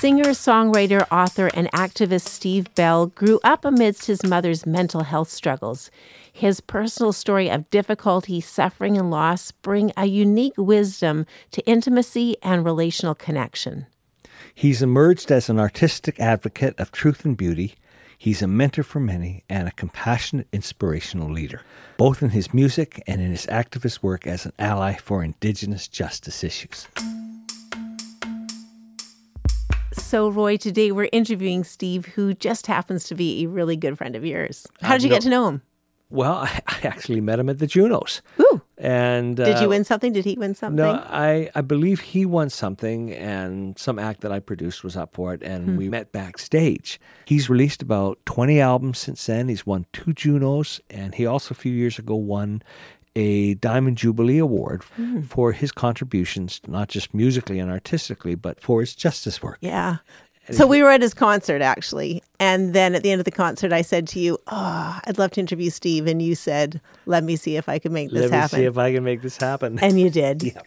Singer, songwriter, author, and activist Steve Bell grew up amidst his mother's mental health struggles. His personal story of difficulty, suffering, and loss bring a unique wisdom to intimacy and relational connection. He's emerged as an artistic advocate of truth and beauty. He's a mentor for many and a compassionate, inspirational leader, both in his music and in his activist work as an ally for Indigenous justice issues. So, Roy, today we're interviewing Steve, who just happens to be a really good friend of yours. How did you get to know him? Well, I, I actually met him at the Junos. Ooh. And uh, Did you win something? Did he win something? No, I, I believe he won something, and some act that I produced was up for it, and Hmm. we met backstage. He's released about 20 albums since then. He's won two Junos, and he also, a few years ago, won a Diamond Jubilee Award Hmm. for his contributions, not just musically and artistically, but for his justice work. Yeah. So we were at his concert actually. And then at the end of the concert, I said to you, Oh, I'd love to interview Steve. And you said, Let me see if I can make this happen. Let me happen. see if I can make this happen. and you did. Yeah.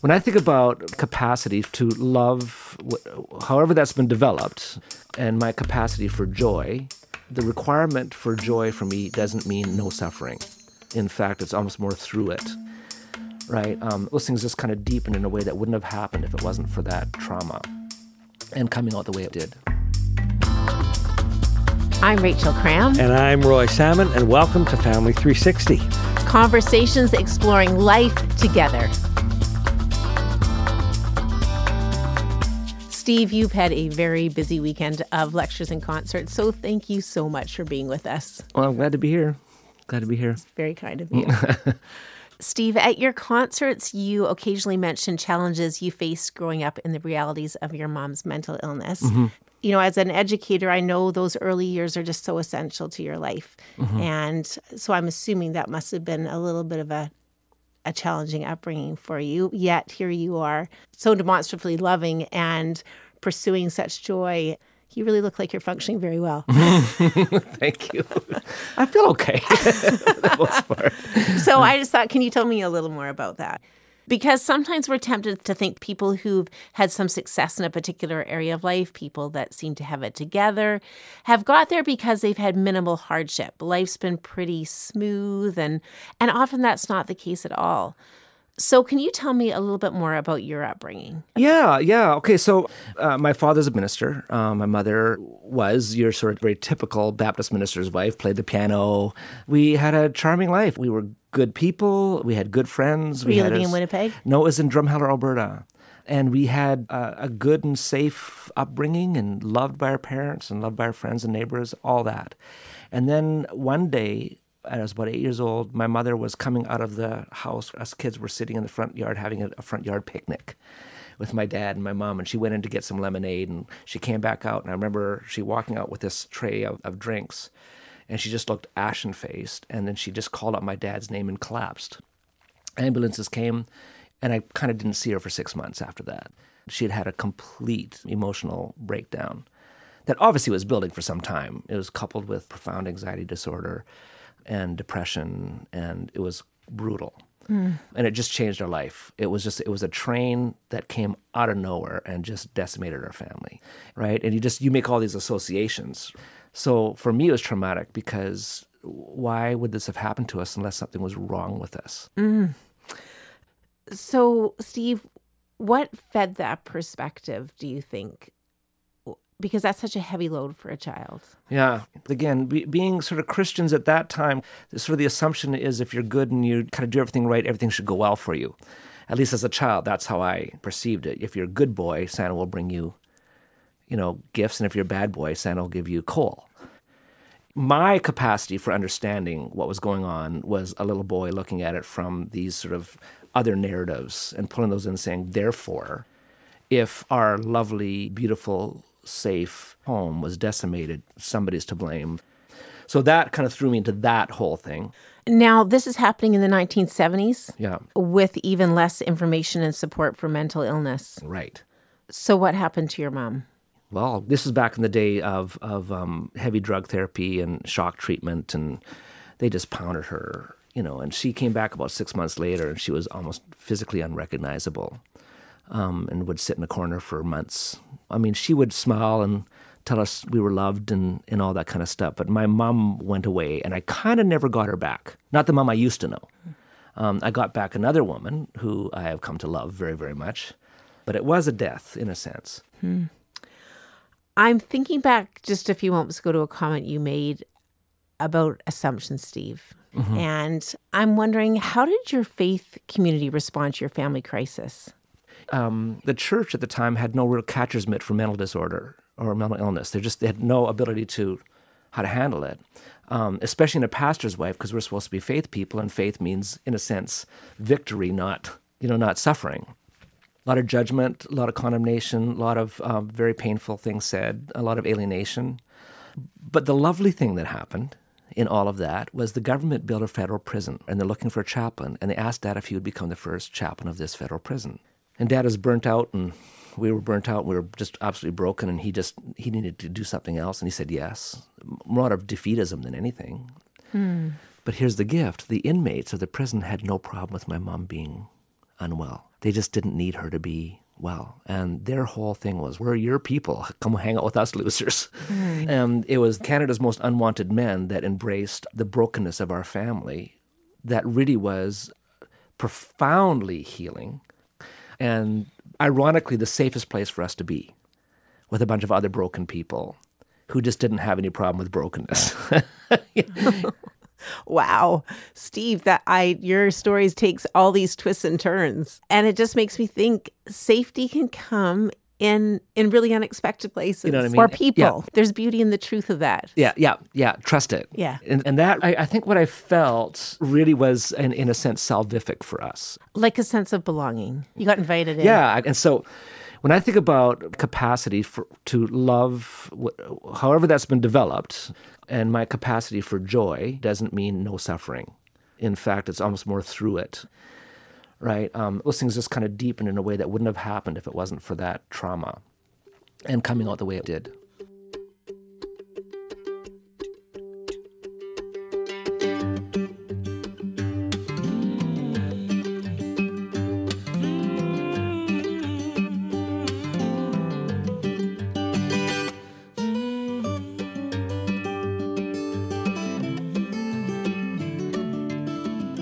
When I think about capacity to love, however that's been developed, and my capacity for joy, the requirement for joy for me doesn't mean no suffering. In fact, it's almost more through it, right? Um, those things just kind of deepen in a way that wouldn't have happened if it wasn't for that trauma and coming out the way it did. I'm Rachel Cram. And I'm Roy Salmon, and welcome to Family 360. Conversations exploring life together. Steve, you've had a very busy weekend of lectures and concerts, so thank you so much for being with us. Well, I'm glad to be here. Glad to be here. Very kind of you. Steve, at your concerts, you occasionally mention challenges you faced growing up in the realities of your mom's mental illness. Mm-hmm. You know, as an educator, I know those early years are just so essential to your life. Mm-hmm. And so I'm assuming that must have been a little bit of a a challenging upbringing for you. Yet here you are, so demonstratively loving and pursuing such joy. You really look like you're functioning very well. Thank you. I feel okay for the most part. So I just thought, can you tell me a little more about that? Because sometimes we're tempted to think people who've had some success in a particular area of life, people that seem to have it together, have got there because they've had minimal hardship. Life's been pretty smooth and and often that's not the case at all. So can you tell me a little bit more about your upbringing? Yeah, yeah. Okay, so uh, my father's a minister. Uh, my mother was your sort of very typical Baptist minister's wife, played the piano. We had a charming life. We were good people. We had good friends. Were we you living a- in Winnipeg? No, it was in Drumheller, Alberta. And we had uh, a good and safe upbringing and loved by our parents and loved by our friends and neighbors, all that. And then one day, I was about eight years old, my mother was coming out of the house. Us kids were sitting in the front yard having a, a front yard picnic with my dad and my mom. And she went in to get some lemonade and she came back out. And I remember she walking out with this tray of, of drinks and she just looked ashen faced. And then she just called out my dad's name and collapsed ambulances came and i kind of didn't see her for six months after that she had had a complete emotional breakdown that obviously was building for some time it was coupled with profound anxiety disorder and depression and it was brutal. Hmm. And it just changed our life. It was just it was a train that came out of nowhere and just decimated our family right? And you just you make all these associations. So for me it was traumatic because why would this have happened to us unless something was wrong with us? Hmm. So, Steve, what fed that perspective, do you think? Because that's such a heavy load for a child. Yeah. Again, be, being sort of Christians at that time, sort of the assumption is if you're good and you kind of do everything right, everything should go well for you. At least as a child, that's how I perceived it. If you're a good boy, Santa will bring you, you know, gifts, and if you're a bad boy, Santa will give you coal. My capacity for understanding what was going on was a little boy looking at it from these sort of other narratives and pulling those in saying, therefore, if our lovely, beautiful, safe home was decimated, somebody's to blame. So that kind of threw me into that whole thing. Now, this is happening in the 1970s Yeah, with even less information and support for mental illness. right. So, what happened to your mom? Well, this is back in the day of of um, heavy drug therapy and shock treatment, and they just pounded her, you know. And she came back about six months later, and she was almost physically unrecognizable. Um, and would sit in a corner for months. I mean, she would smile and tell us we were loved and, and all that kind of stuff. But my mom went away, and I kind of never got her back. Not the mom I used to know. Um, I got back another woman who I have come to love very, very much. But it was a death in a sense. I'm thinking back just a few moments ago to a comment you made about assumption, Steve. And I'm wondering, how did your faith community respond to your family crisis? Um, the church at the time had no real catcher's mitt for mental disorder or mental illness. They just they had no ability to how to handle it, um, especially in a pastor's wife, because we're supposed to be faith people, and faith means, in a sense, victory, not you know, not suffering. A lot of judgment, a lot of condemnation, a lot of um, very painful things said, a lot of alienation. But the lovely thing that happened in all of that was the government built a federal prison, and they're looking for a chaplain, and they asked Dad if he would become the first chaplain of this federal prison. And Dad is burnt out, and we were burnt out. We were just absolutely broken, and he just he needed to do something else, and he said yes. More out of defeatism than anything. Hmm. But here's the gift: the inmates of the prison had no problem with my mom being unwell. They just didn't need her to be well. And their whole thing was, We're your people. Come hang out with us, losers. And it was Canada's most unwanted men that embraced the brokenness of our family that really was profoundly healing and ironically the safest place for us to be with a bunch of other broken people who just didn't have any problem with brokenness. Wow, Steve, that I your stories takes all these twists and turns, and it just makes me think safety can come in in really unexpected places you know what I mean? or people. Yeah. There's beauty in the truth of that. Yeah, yeah, yeah. Trust it. Yeah. And, and that, I, I think what I felt really was, in, in a sense, salvific for us. Like a sense of belonging. You got invited in. Yeah. And so when I think about capacity for, to love, however that's been developed, and my capacity for joy doesn't mean no suffering. In fact, it's almost more through it. Right? Um, those things just kind of deepened in a way that wouldn't have happened if it wasn't for that trauma and coming out the way it did.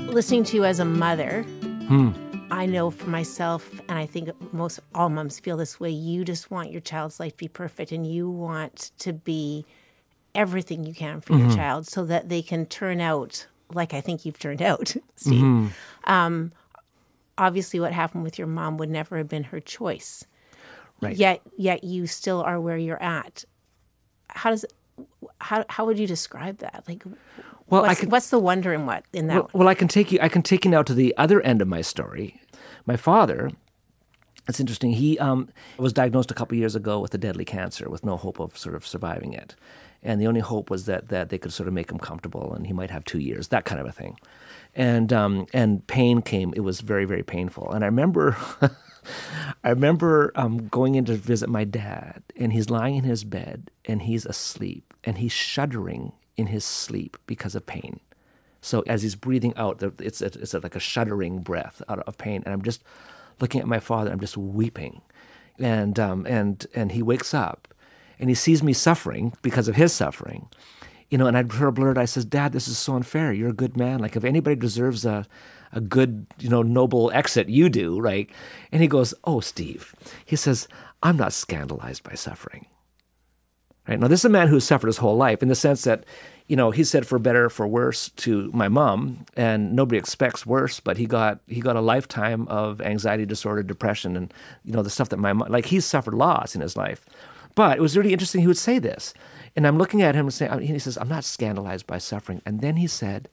Listening to you as a mother, I know for myself, and I think most all moms feel this way. You just want your child's life to be perfect, and you want to be everything you can for Mm-hmm. your child, so that they can turn out like I think you've turned out, Steve. Mm-hmm. Um, obviously, what happened with your mom would never have been her choice. Right. Yet, yet you still are where you're at. How does how how would you describe that? Like, Well, I what's, can- what's the wonder in what in that? Well, well, I can take you. I can take you now to the other end of my story. My father. It's interesting. He um, was diagnosed a couple years ago with a deadly cancer, with no hope of sort of surviving it, and the only hope was that that they could sort of make him comfortable, and he might have two years, that kind of a thing. And um, and pain came. It was very very painful. And I remember, I remember um, going in to visit my dad, and he's lying in his bed, and he's asleep, and he's shuddering in his sleep because of pain. So as he's breathing out, it's a, it's a, like a shuddering breath out of pain, and I'm just looking at my father. I'm just weeping, and um, and and he wakes up, and he sees me suffering because of his suffering, you know. And I heard a blurt. I says, "Dad, this is so unfair. You're a good man. Like if anybody deserves a a good, you know, noble exit, you do, right?" And he goes, "Oh, Steve," he says, "I'm not scandalized by suffering." Right now, this is a man who's suffered his whole life in the sense that, you know, he said for better for worse to my mom, and nobody expects worse, but he got he got a lifetime of anxiety disorder, depression, and you know the stuff that my mom like he's suffered loss in his life. But it was really interesting he would say this, and I'm looking at him and saying, uh, he says, "I'm not scandalized by suffering," and then he said,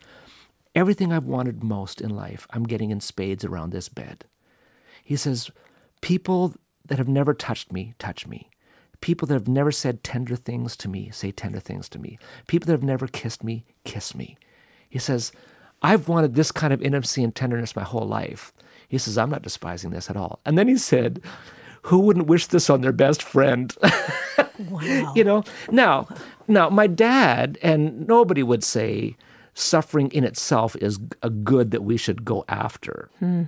"Everything I've wanted most in life, I'm getting in spades around this bed." He says, People that have never touched me touch me. People that have never said tender things to me say tender things to me. People that have never kissed me kiss me. He says, I've wanted this kind of intimacy and tenderness my whole life. He says, I'm not despising this at all. And then he said, Who wouldn't wish this on their best friend? wow. you know now now my dad and nobody would say suffering in itself is a good that we should go after hmm.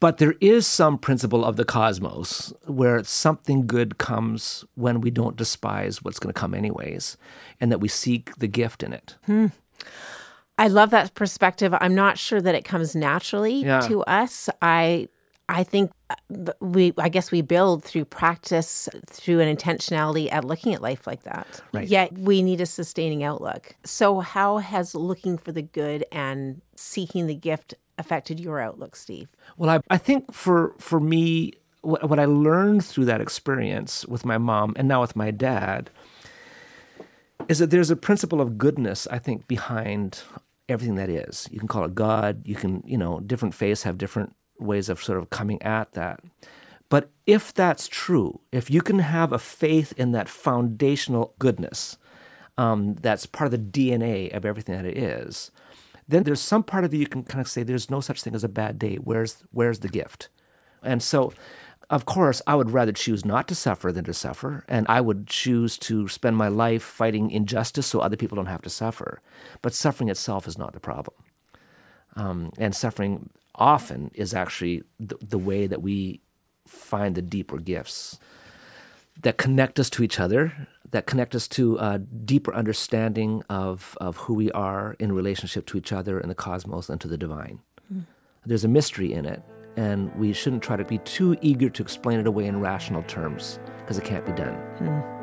But there is some principle of the cosmos where something good comes when we don't despise what's going to come anyways, and that we seek the gift in it. I love that perspective. I'm not sure that it comes naturally Yeah. to us. I I think uh, we I guess we build through practice, through an intentionality at looking at life like that. Right. Yet we need a sustaining outlook. So how has looking for the good and seeking the gift affected your outlook, Steve? Well, I, I think for for me, what, what I learned through that experience with my mom and now with my dad is that there's a principle of goodness, I think, behind everything that is. You can call it God. You can, you know, different faiths have different ways of sort of coming at that. But if that's true, if you can have a faith in that foundational goodness, um, that's part of the DNA of everything that it is, then there's some part of you you can kind of say there's no such thing as a bad day. Where's where's the gift? And so, of course, I would rather choose not to suffer than to suffer, and I would choose to spend my life fighting injustice so other people don't have to suffer. But suffering itself is not the problem, um, and suffering often is actually the, the way that we find the deeper gifts that connect us to each other, that connect us to a deeper understanding of, of who we are in relationship to each other and the cosmos and to the divine. Hmm. There's a mystery in it, and we shouldn't try to be too eager to explain it away in rational terms because it can't be done. Steve,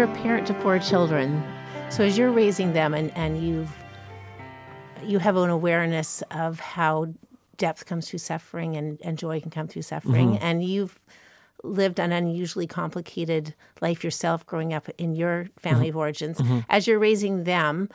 you're a parent to four children. So as you're raising them and, and you've you have an awareness of how depth comes through suffering and, and joy can come through suffering. Mm-hmm. And you've lived an unusually complicated life yourself growing up in your family of mm-hmm. origins. Mm-hmm. As you're raising them,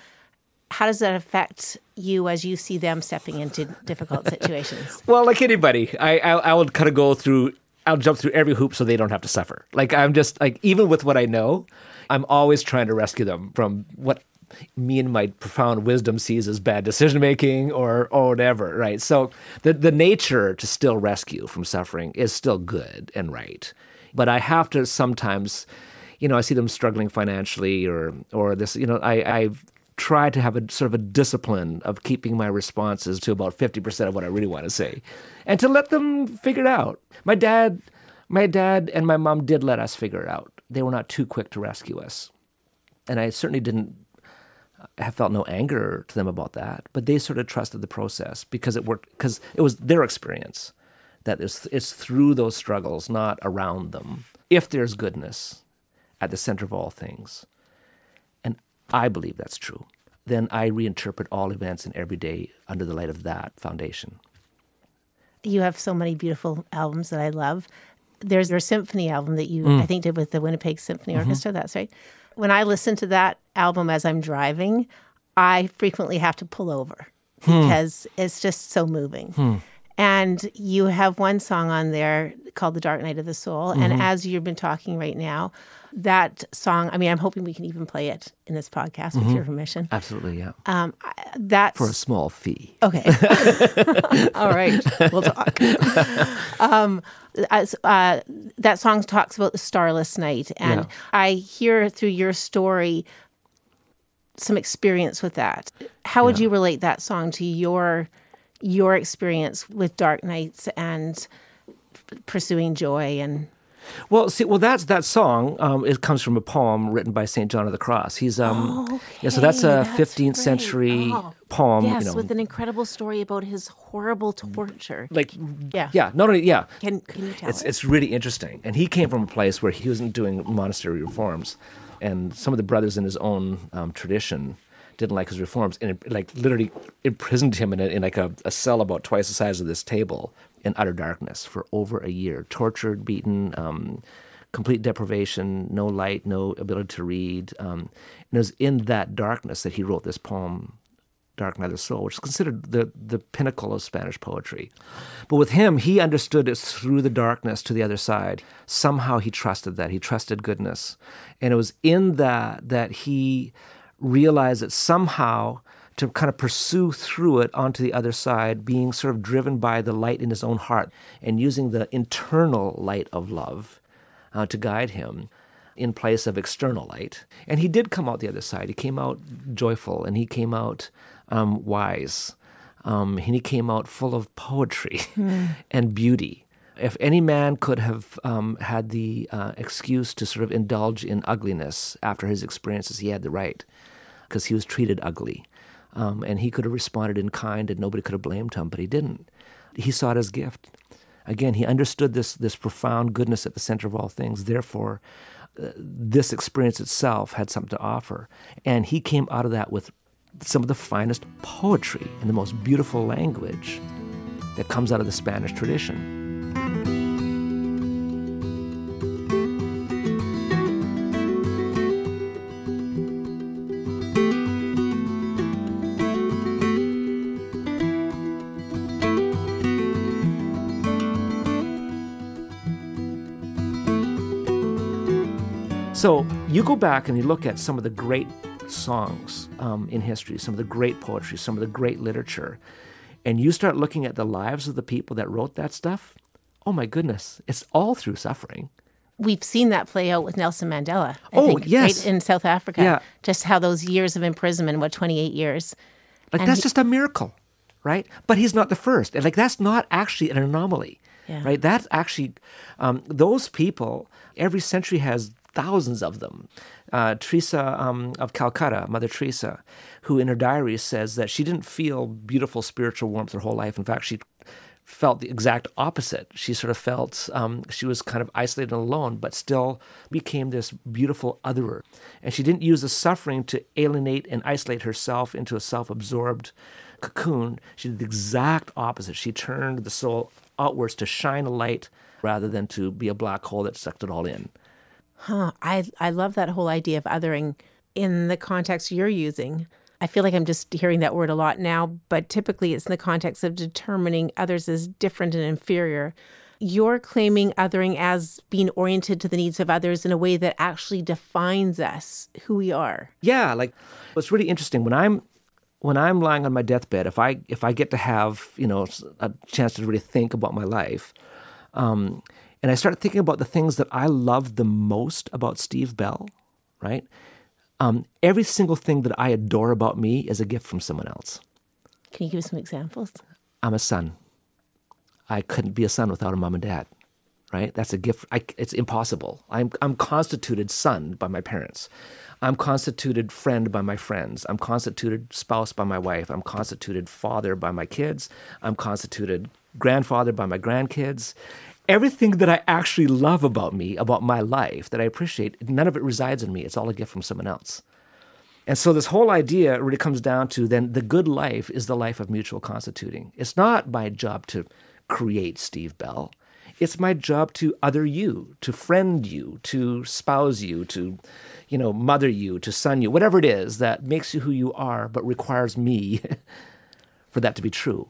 how does that affect you as you see them stepping into difficult situations? Well, like anybody, I I, I would kind of go through. I'll jump through every hoop so they don't have to suffer. Like I'm just like even with what I know, I'm always trying to rescue them from what me and my profound wisdom sees as bad decision making or or whatever. Right. So the the nature to still rescue from suffering is still good and right, but I have to sometimes, you know, I see them struggling financially or or this. You know, I I've try to have a sort of a discipline of keeping my responses to about 50% of what I really want to say and to let them figure it out. My dad, my dad and my mom did let us figure it out. They were not too quick to rescue us. And I certainly didn't uh, have felt no anger to them about that, but they sort of trusted the process because it worked because it was their experience that it's, it's through those struggles, not around them. If there's goodness at the center of all things, I believe that's true, then I reinterpret all events in every day under the light of that foundation. you have so many beautiful albums that I love. There's your symphony album that you, mm. I think, did with the Winnipeg Symphony mm-hmm. Orchestra. That's right. When I listen to that album as I'm driving, I frequently have to pull over hmm. because it's just so moving. Hmm. And you have one song on there called The Dark Night of the Soul. And mm-hmm. as you've been talking right now, that song, I mean, I'm hoping we can even play it in this podcast with your permission. Absolutely, yeah. Um, that's For a small fee. Okay. All right. We'll talk. um, as, uh, that song talks about the starless night. And Yeah. I hear through your story some experience with that. How would you relate that song to your your experience with dark nights and pursuing joy and Well, see, well, that's that song. Um, it comes from a poem written by Saint John of the Cross. He's um, yeah. So that's a that's 15th great. century Oh, poem. yes, you know, with an incredible story about his horrible torture. like Yeah. yeah, not only yeah. Can can you tell It's us? it's really interesting, and he came from a place where he wasn't doing monastery reforms, and some of the brothers in his own um, tradition didn't like his reforms, and it, like literally imprisoned him in, a, in like a, a cell about twice the size of this table in utter darkness for over a year, tortured, beaten. Um, Complete deprivation, no light, no ability to read. Um, and it was in that darkness that he wrote this poem, Dark Night of the Soul, which is considered the, the pinnacle of Spanish poetry. But with him, he understood it through the darkness to the other side. Somehow he trusted that. He trusted goodness. And it was in that that he realized that somehow to kind of pursue through it onto the other side, being sort of driven by the light in his own heart and using the internal light of love uh, to guide him in place of external light. And he did come out the other side. He came out joyful and he came out um, wise. Um, and he came out full of poetry mm. and beauty. If any man could have um, had the uh, excuse to sort of indulge in ugliness after his experiences, he had the right because he was treated ugly. Um, and he could have responded in kind and nobody could have blamed him, but he didn't. He saw it as gift. Again, he understood this, this profound goodness at the center of all things. Therefore, uh, this experience itself had something to offer. And he came out of that with some of the finest poetry and the most beautiful language that comes out of the Spanish tradition. You go back and you look at some of the great songs um, in history, some of the great poetry, some of the great literature, and you start looking at the lives of the people that wrote that stuff. Oh my goodness, it's all through suffering. We've seen that play out with Nelson Mandela. I oh think, yes, right, in South Africa. Yeah. just how those years of imprisonment, what twenty eight years, like And that's he- just a miracle, right? But he's not the first. And like that's not actually an anomaly, Yeah. right? That's actually um, those people. Every century has thousands of them. Uh, Teresa um, of Calcutta, Mother Teresa, who in her diary says that she didn't feel beautiful spiritual warmth her whole life. In fact, she felt the exact opposite. She sort of felt um, she was kind of isolated and alone, but still became this beautiful otherer. And she didn't use the suffering to alienate and isolate herself into a self absorbed cocoon. She did the exact opposite. She turned the soul outwards to shine a light rather than to be a black hole that sucked it all in. Huh. I I love that whole idea of othering in the context you're using. I feel like I'm just hearing that word a lot now, but typically it's in the context of determining others as different and inferior. You're claiming othering as being oriented to the needs of others in a way that actually defines us, who we are. Yeah, like it's really interesting when I'm when I'm lying on my deathbed. If I if I get to have you know a chance to really think about my life, um, and I started thinking about the things that I love the most about Steve Bell, right? Um, every single thing that I adore about me is a gift from someone else. Can you give some examples? I'm a son. I couldn't be a son without a mom and dad, right? That's a gift. I, it's impossible. I'm, I'm constituted son by my parents. I'm constituted friend by my friends. I'm constituted spouse by my wife. I'm constituted father by my kids. I'm constituted grandfather by my grandkids. Everything that I actually love about me, about my life, that I appreciate, none of it resides in me. It's all a gift from someone else. And so this whole idea really comes down to then the good life is the life of mutual constituting. It's not my job to create Steve Bell. It's my job to other you, to friend you, to spouse you, to, you know, mother you, to son you, whatever it is that makes you who you are, but requires me for that to be true.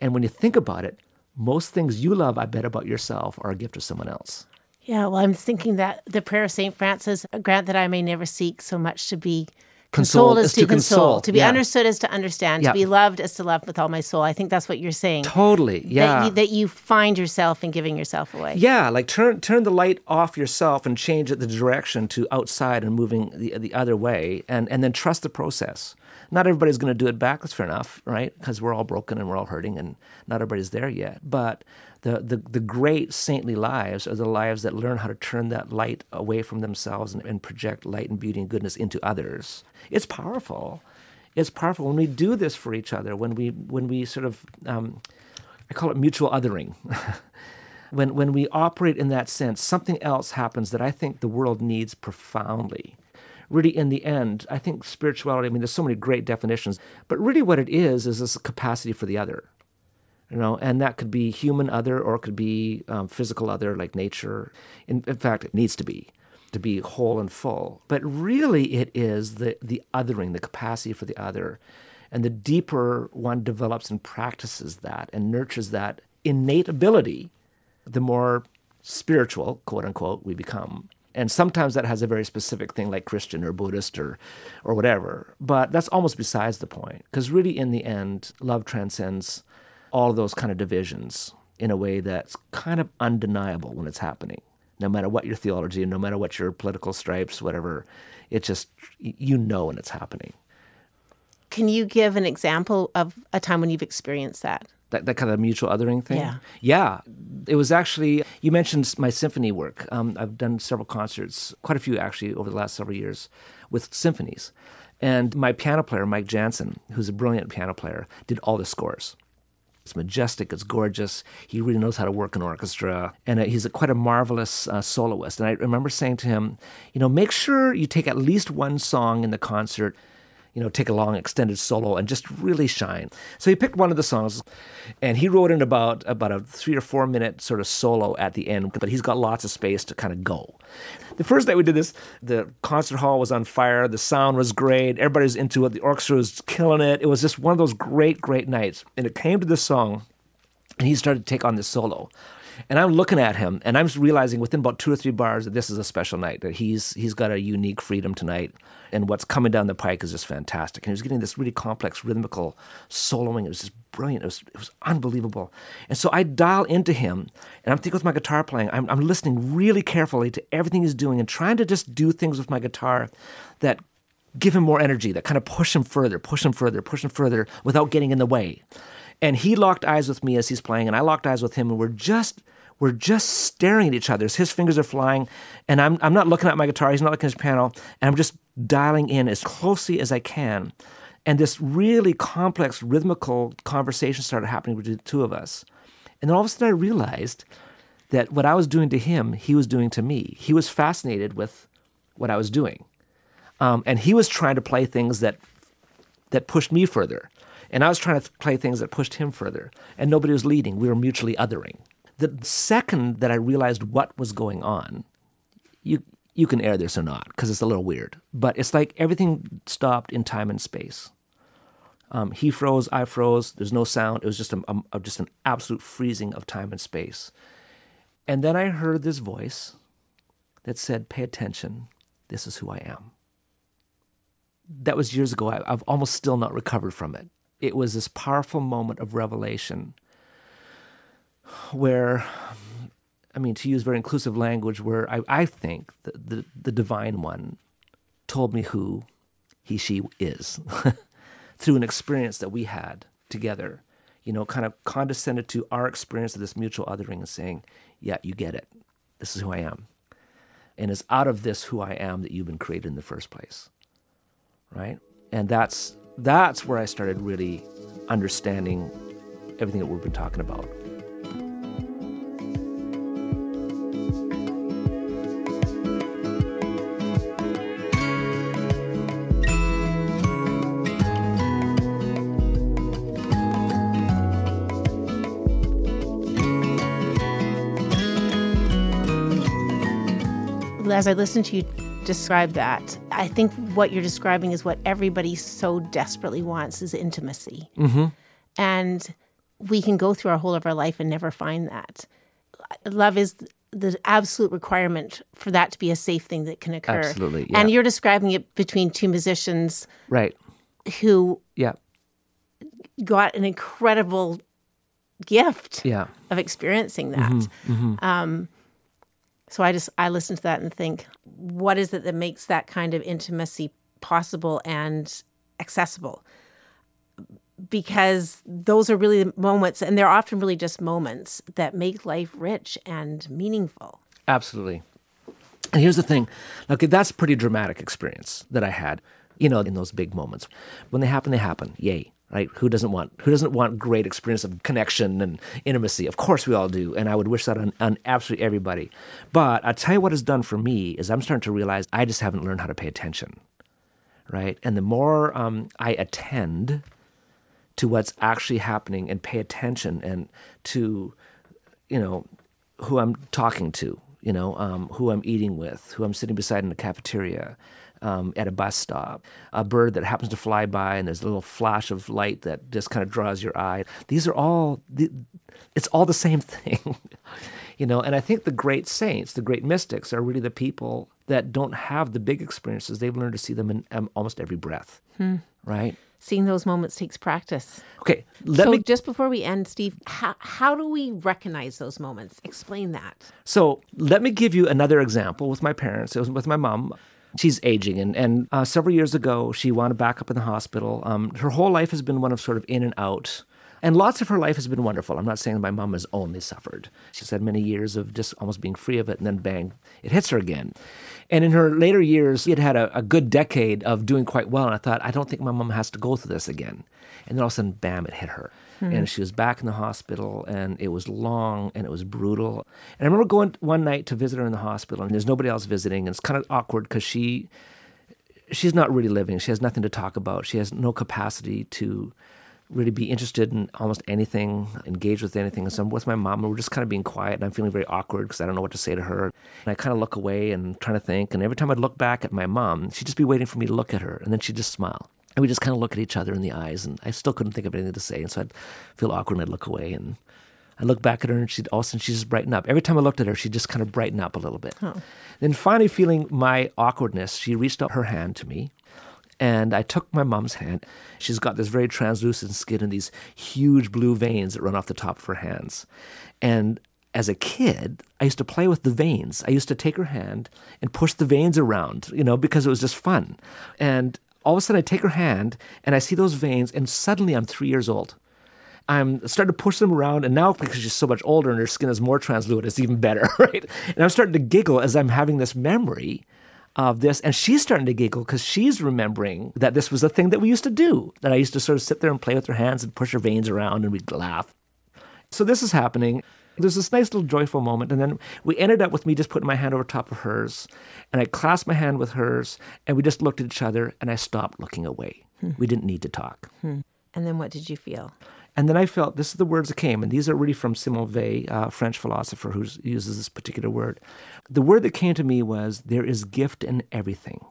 And when you think about it, most things you love, I bet, about yourself are a gift of someone else. Yeah, well, I'm thinking that the prayer of St. Francis, grant that I may never seek so much to be consoled, as to, console, to be yeah. understood as to understand, Yeah. to be loved as to love with all my soul. I think that's what you're saying. Totally. Yeah. That, you, that you find yourself in giving yourself away. Yeah, like turn turn the light off yourself and change it the direction to outside and moving the the other way, and and then trust the process. Not everybody's going to do it back. That's fair enough, right? Because we're all broken and we're all hurting, and not everybody's there yet. But the, the the great saintly lives are the lives that learn how to turn that light away from themselves and, and project light and beauty and goodness into others. It's powerful. It's powerful when we do this for each other. When we when we sort of um, I call it mutual othering. when when we operate in that sense, something else happens that I think the world needs profoundly. Really, in the end, I think spirituality. I mean, there's so many great definitions, but really, what it is is this capacity for the other. You know, and that could be human other, or it could be um, physical other, like nature. In, in fact, it needs to be to be whole and full. But really, it is the the othering, the capacity for the other, and the deeper one develops and practices that and nurtures that innate ability, the more spiritual, quote unquote, we become. And sometimes that has a very specific thing like Christian or Buddhist or, or whatever. But that's almost besides the point. Because really, in the end, love transcends all of those kind of divisions in a way that's kind of undeniable when it's happening. No matter what your theology, no matter what your political stripes, whatever, it just, you know when it's happening. Can you give an example of a time when you've experienced that? That, that kind of mutual othering thing? Yeah. Yeah. It was actually, you mentioned my symphony work. Um, I've done several concerts, quite a few actually, over the last several years with symphonies. And my piano player, Mike Janzen, who's a brilliant piano player, did all the scores. It's majestic, it's gorgeous. He really knows how to work an orchestra, and uh, he's a, quite a marvelous uh, soloist. And I remember saying to him, you know, make sure you take at least one song in the concert you know, take a long extended solo and just really shine. So he picked one of the songs and he wrote in about about a three or four minute sort of solo at the end, but he's got lots of space to kind of go. The first night we did this, the concert hall was on fire, the sound was great, everybody was into it, the orchestra was killing it. It was just one of those great, great nights. And it came to this song and he started to take on this solo. And I'm looking at him, and I'm realizing within about two or three bars that this is a special night. That he's he's got a unique freedom tonight, and what's coming down the pike is just fantastic. And he was getting this really complex rhythmical soloing. It was just brilliant. It was it was unbelievable. And so I dial into him, and I'm thinking with my guitar playing. I'm, I'm listening really carefully to everything he's doing, and trying to just do things with my guitar that give him more energy, that kind of push him further, push him further, push him further, without getting in the way. And he locked eyes with me as he's playing, and I locked eyes with him, and we're just we're just staring at each other. His fingers are flying, and I'm I'm not looking at my guitar. He's not looking at his piano, and I'm just dialing in as closely as I can. And this really complex rhythmical conversation started happening between the two of us. And then all of a sudden, I realized that what I was doing to him, he was doing to me. He was fascinated with what I was doing, um, and he was trying to play things that that pushed me further. And I was trying to play things that pushed him further, and nobody was leading. We were mutually othering. The second that I realized what was going on, you you can air this or not because it's a little weird, but it's like everything stopped in time and space. Um, he froze, I froze. There's no sound. It was just a, a, just an absolute freezing of time and space. And then I heard this voice that said, "Pay attention. This is who I am." That was years ago. I, I've almost still not recovered from it it was this powerful moment of revelation where I mean, to use very inclusive language, where I, I think the, the, the divine one told me who he, she is through an experience that we had together, you know, kind of condescended to our experience of this mutual othering and saying, Yeah, you get it. This is who I am. And it's out of this who I am that you've been created in the first place. Right? And that's that's where I started really understanding everything that we've been talking about. As I listened to you describe that. I think what you're describing is what everybody so desperately wants is intimacy. Mm-hmm. And we can go through our whole of our life and never find that. Love is the absolute requirement for that to be a safe thing that can occur. Absolutely. Yeah. And you're describing it between two musicians right who yeah got an incredible gift yeah of experiencing that. Mm-hmm. Mm-hmm. Um, so I just I listen to that and think, what is it that makes that kind of intimacy possible and accessible? Because those are really moments, and they're often really just moments that make life rich and meaningful. Absolutely. And here's the thing, okay, that's pretty dramatic experience that I had, you know, in those big moments. When they happen, they happen. Yay right? Who doesn't want who doesn't want great experience of connection and intimacy? Of course we all do, and I would wish that on, on absolutely everybody. But I tell you what has done for me is I'm starting to realize I just haven't learned how to pay attention, right? And the more um, I attend to what's actually happening and pay attention and to, you know, who I'm talking to, you know, um, who I'm eating with, who I'm sitting beside in the cafeteria, um, at a bus stop, a bird that happens to fly by and there's a little flash of light that just kind of draws your eye. These are all, it's all the same thing. You know, and I think the great saints, the great mystics, are really the people that don't have the big experiences. They've learned to see them in um, almost every breath, right? Seeing those moments takes practice. Okay, let so me. just before we end, Steve, how, how do we recognize those moments? Explain that. So let me give you another example with my parents. It was with my mom. She's aging, and and uh, several years ago, she wound back up in the hospital. Um, her whole life has been one of sort of in and out. And lots of her life has been wonderful. I'm not saying my mom has only suffered. She's had many years of just almost being free of it, and then bang, it hits her again. And in her later years, she had had a, a good decade of doing quite well. And I thought, I don't think my mom has to go through this again. And then all of a sudden, bam, it hit her. Mm-hmm. And she was back in the hospital, and it was long and it was brutal. And I remember going one night to visit her in the hospital, and there's nobody else visiting. And it's kind of awkward because she she's not really living. She has nothing to talk about. She has no capacity to really be interested in almost anything, engage with anything. And so I'm with my mom, and we're just kind of being quiet, and I'm feeling very awkward because I don't know what to say to her. And I kind of look away and trying to think. And every time I'd look back at my mom, she'd just be waiting for me to look at her, and then she'd just smile. And we just kind of look at each other in the eyes, and I still couldn't think of anything to say. And so I'd feel awkward, and I'd look away, and I look back at her, and she'd all of a sudden she'd just brighten up. Every time I looked at her, she'd just kind of brighten up a little bit. Then finally, feeling my awkwardness, she reached out her hand to me, and I took my mom's hand. She's got this very translucent skin and these huge blue veins that run off the top of her hands. And as a kid, I used to play with the veins. I used to take her hand and push the veins around, you know, because it was just fun. And all of a sudden, I take her hand and I see those veins, and suddenly I'm three years old. I'm starting to push them around, and now because she's so much older and her skin is more translucent, it's even better, right? And I'm starting to giggle as I'm having this memory of this, and she's starting to giggle because she's remembering that this was a thing that we used to do. That I used to sort of sit there and play with her hands and push her veins around, and we'd laugh. So this is happening. There's this nice little joyful moment, and then we ended up with me just putting my hand over top of hers, and I clasped my hand with hers, and we just looked at each other, and I stopped looking away. Hmm. We didn't need to talk. Hmm. And then what did you feel? And then I felt this is the words that came, and these are really from Simone Weil, a French philosopher who uses this particular word. The word that came to me was there is gift in everything.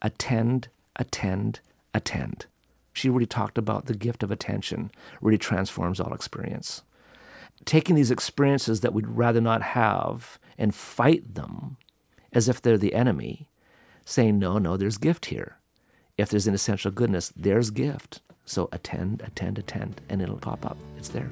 Attend, attend, attend. She really talked about the gift of attention really transforms all experience. Taking these experiences that we'd rather not have and fight them as if they're the enemy, saying, no, no, there's gift here. If there's an essential goodness, there's gift. So attend, attend, attend, and it'll pop up. It's there.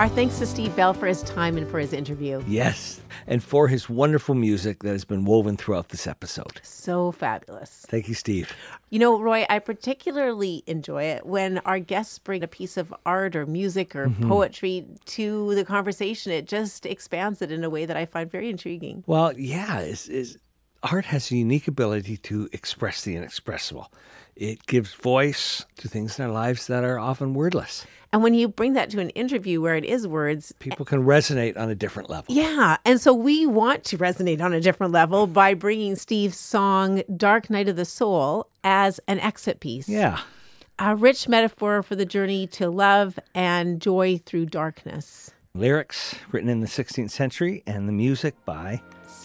Our thanks to Steve Bell for his time and for his interview. Yes, and for his wonderful music that has been woven throughout this episode. So fabulous. Thank you, Steve. You know, Roy, I particularly enjoy it when our guests bring a piece of art or music or mm-hmm. poetry to the conversation. It just expands it in a way that I find very intriguing. Well, yeah, is is art has a unique ability to express the inexpressible. It gives voice to things in our lives that are often wordless. And when you bring that to an interview where it is words, People can resonate on a different level. yeah. And so we want to resonate on a different level by bringing Steve's song Dark Night of the Soul as an exit piece. Yeah. A rich metaphor for the journey to love and joy through darkness. Lyrics written in the 16th century and the music by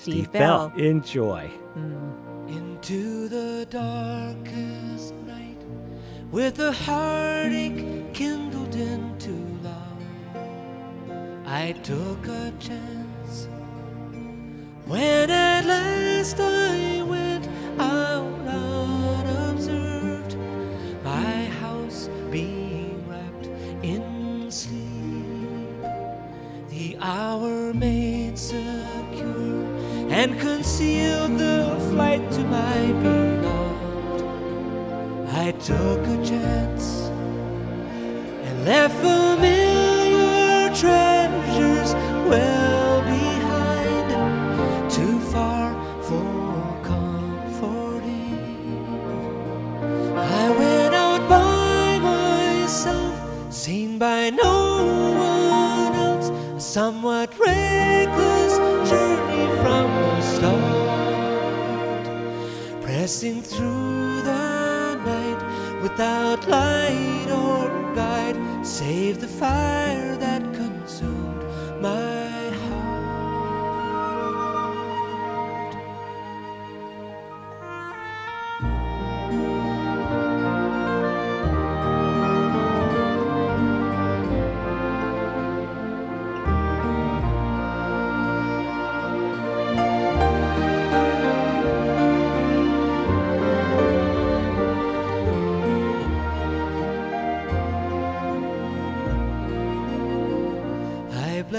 Steve, Bell. Enjoy. Mm. Into the darkest night with a heartache kindled into love. I took a chance when at last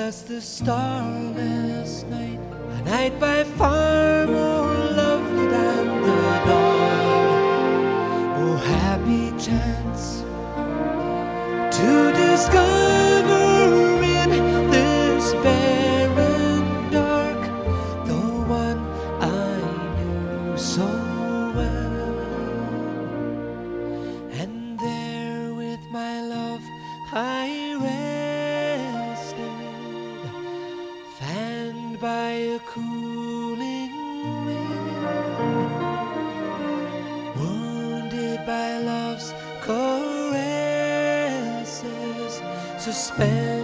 Just the starless night, a night by caresses suspend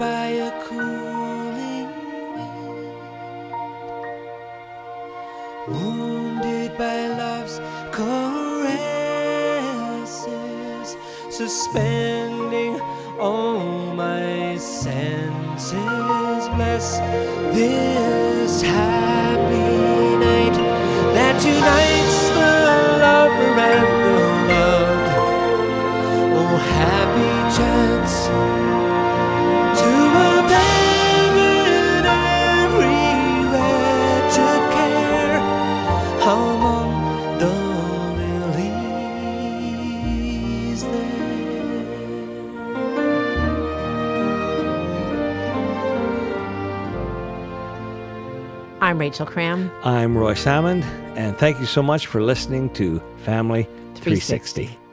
by a cooling wind, wounded by love's caresses, suspending all my senses. Bless this house. I'm Rachel Cram. I'm Roy Salmond, and thank you so much for listening to Family 360. 360.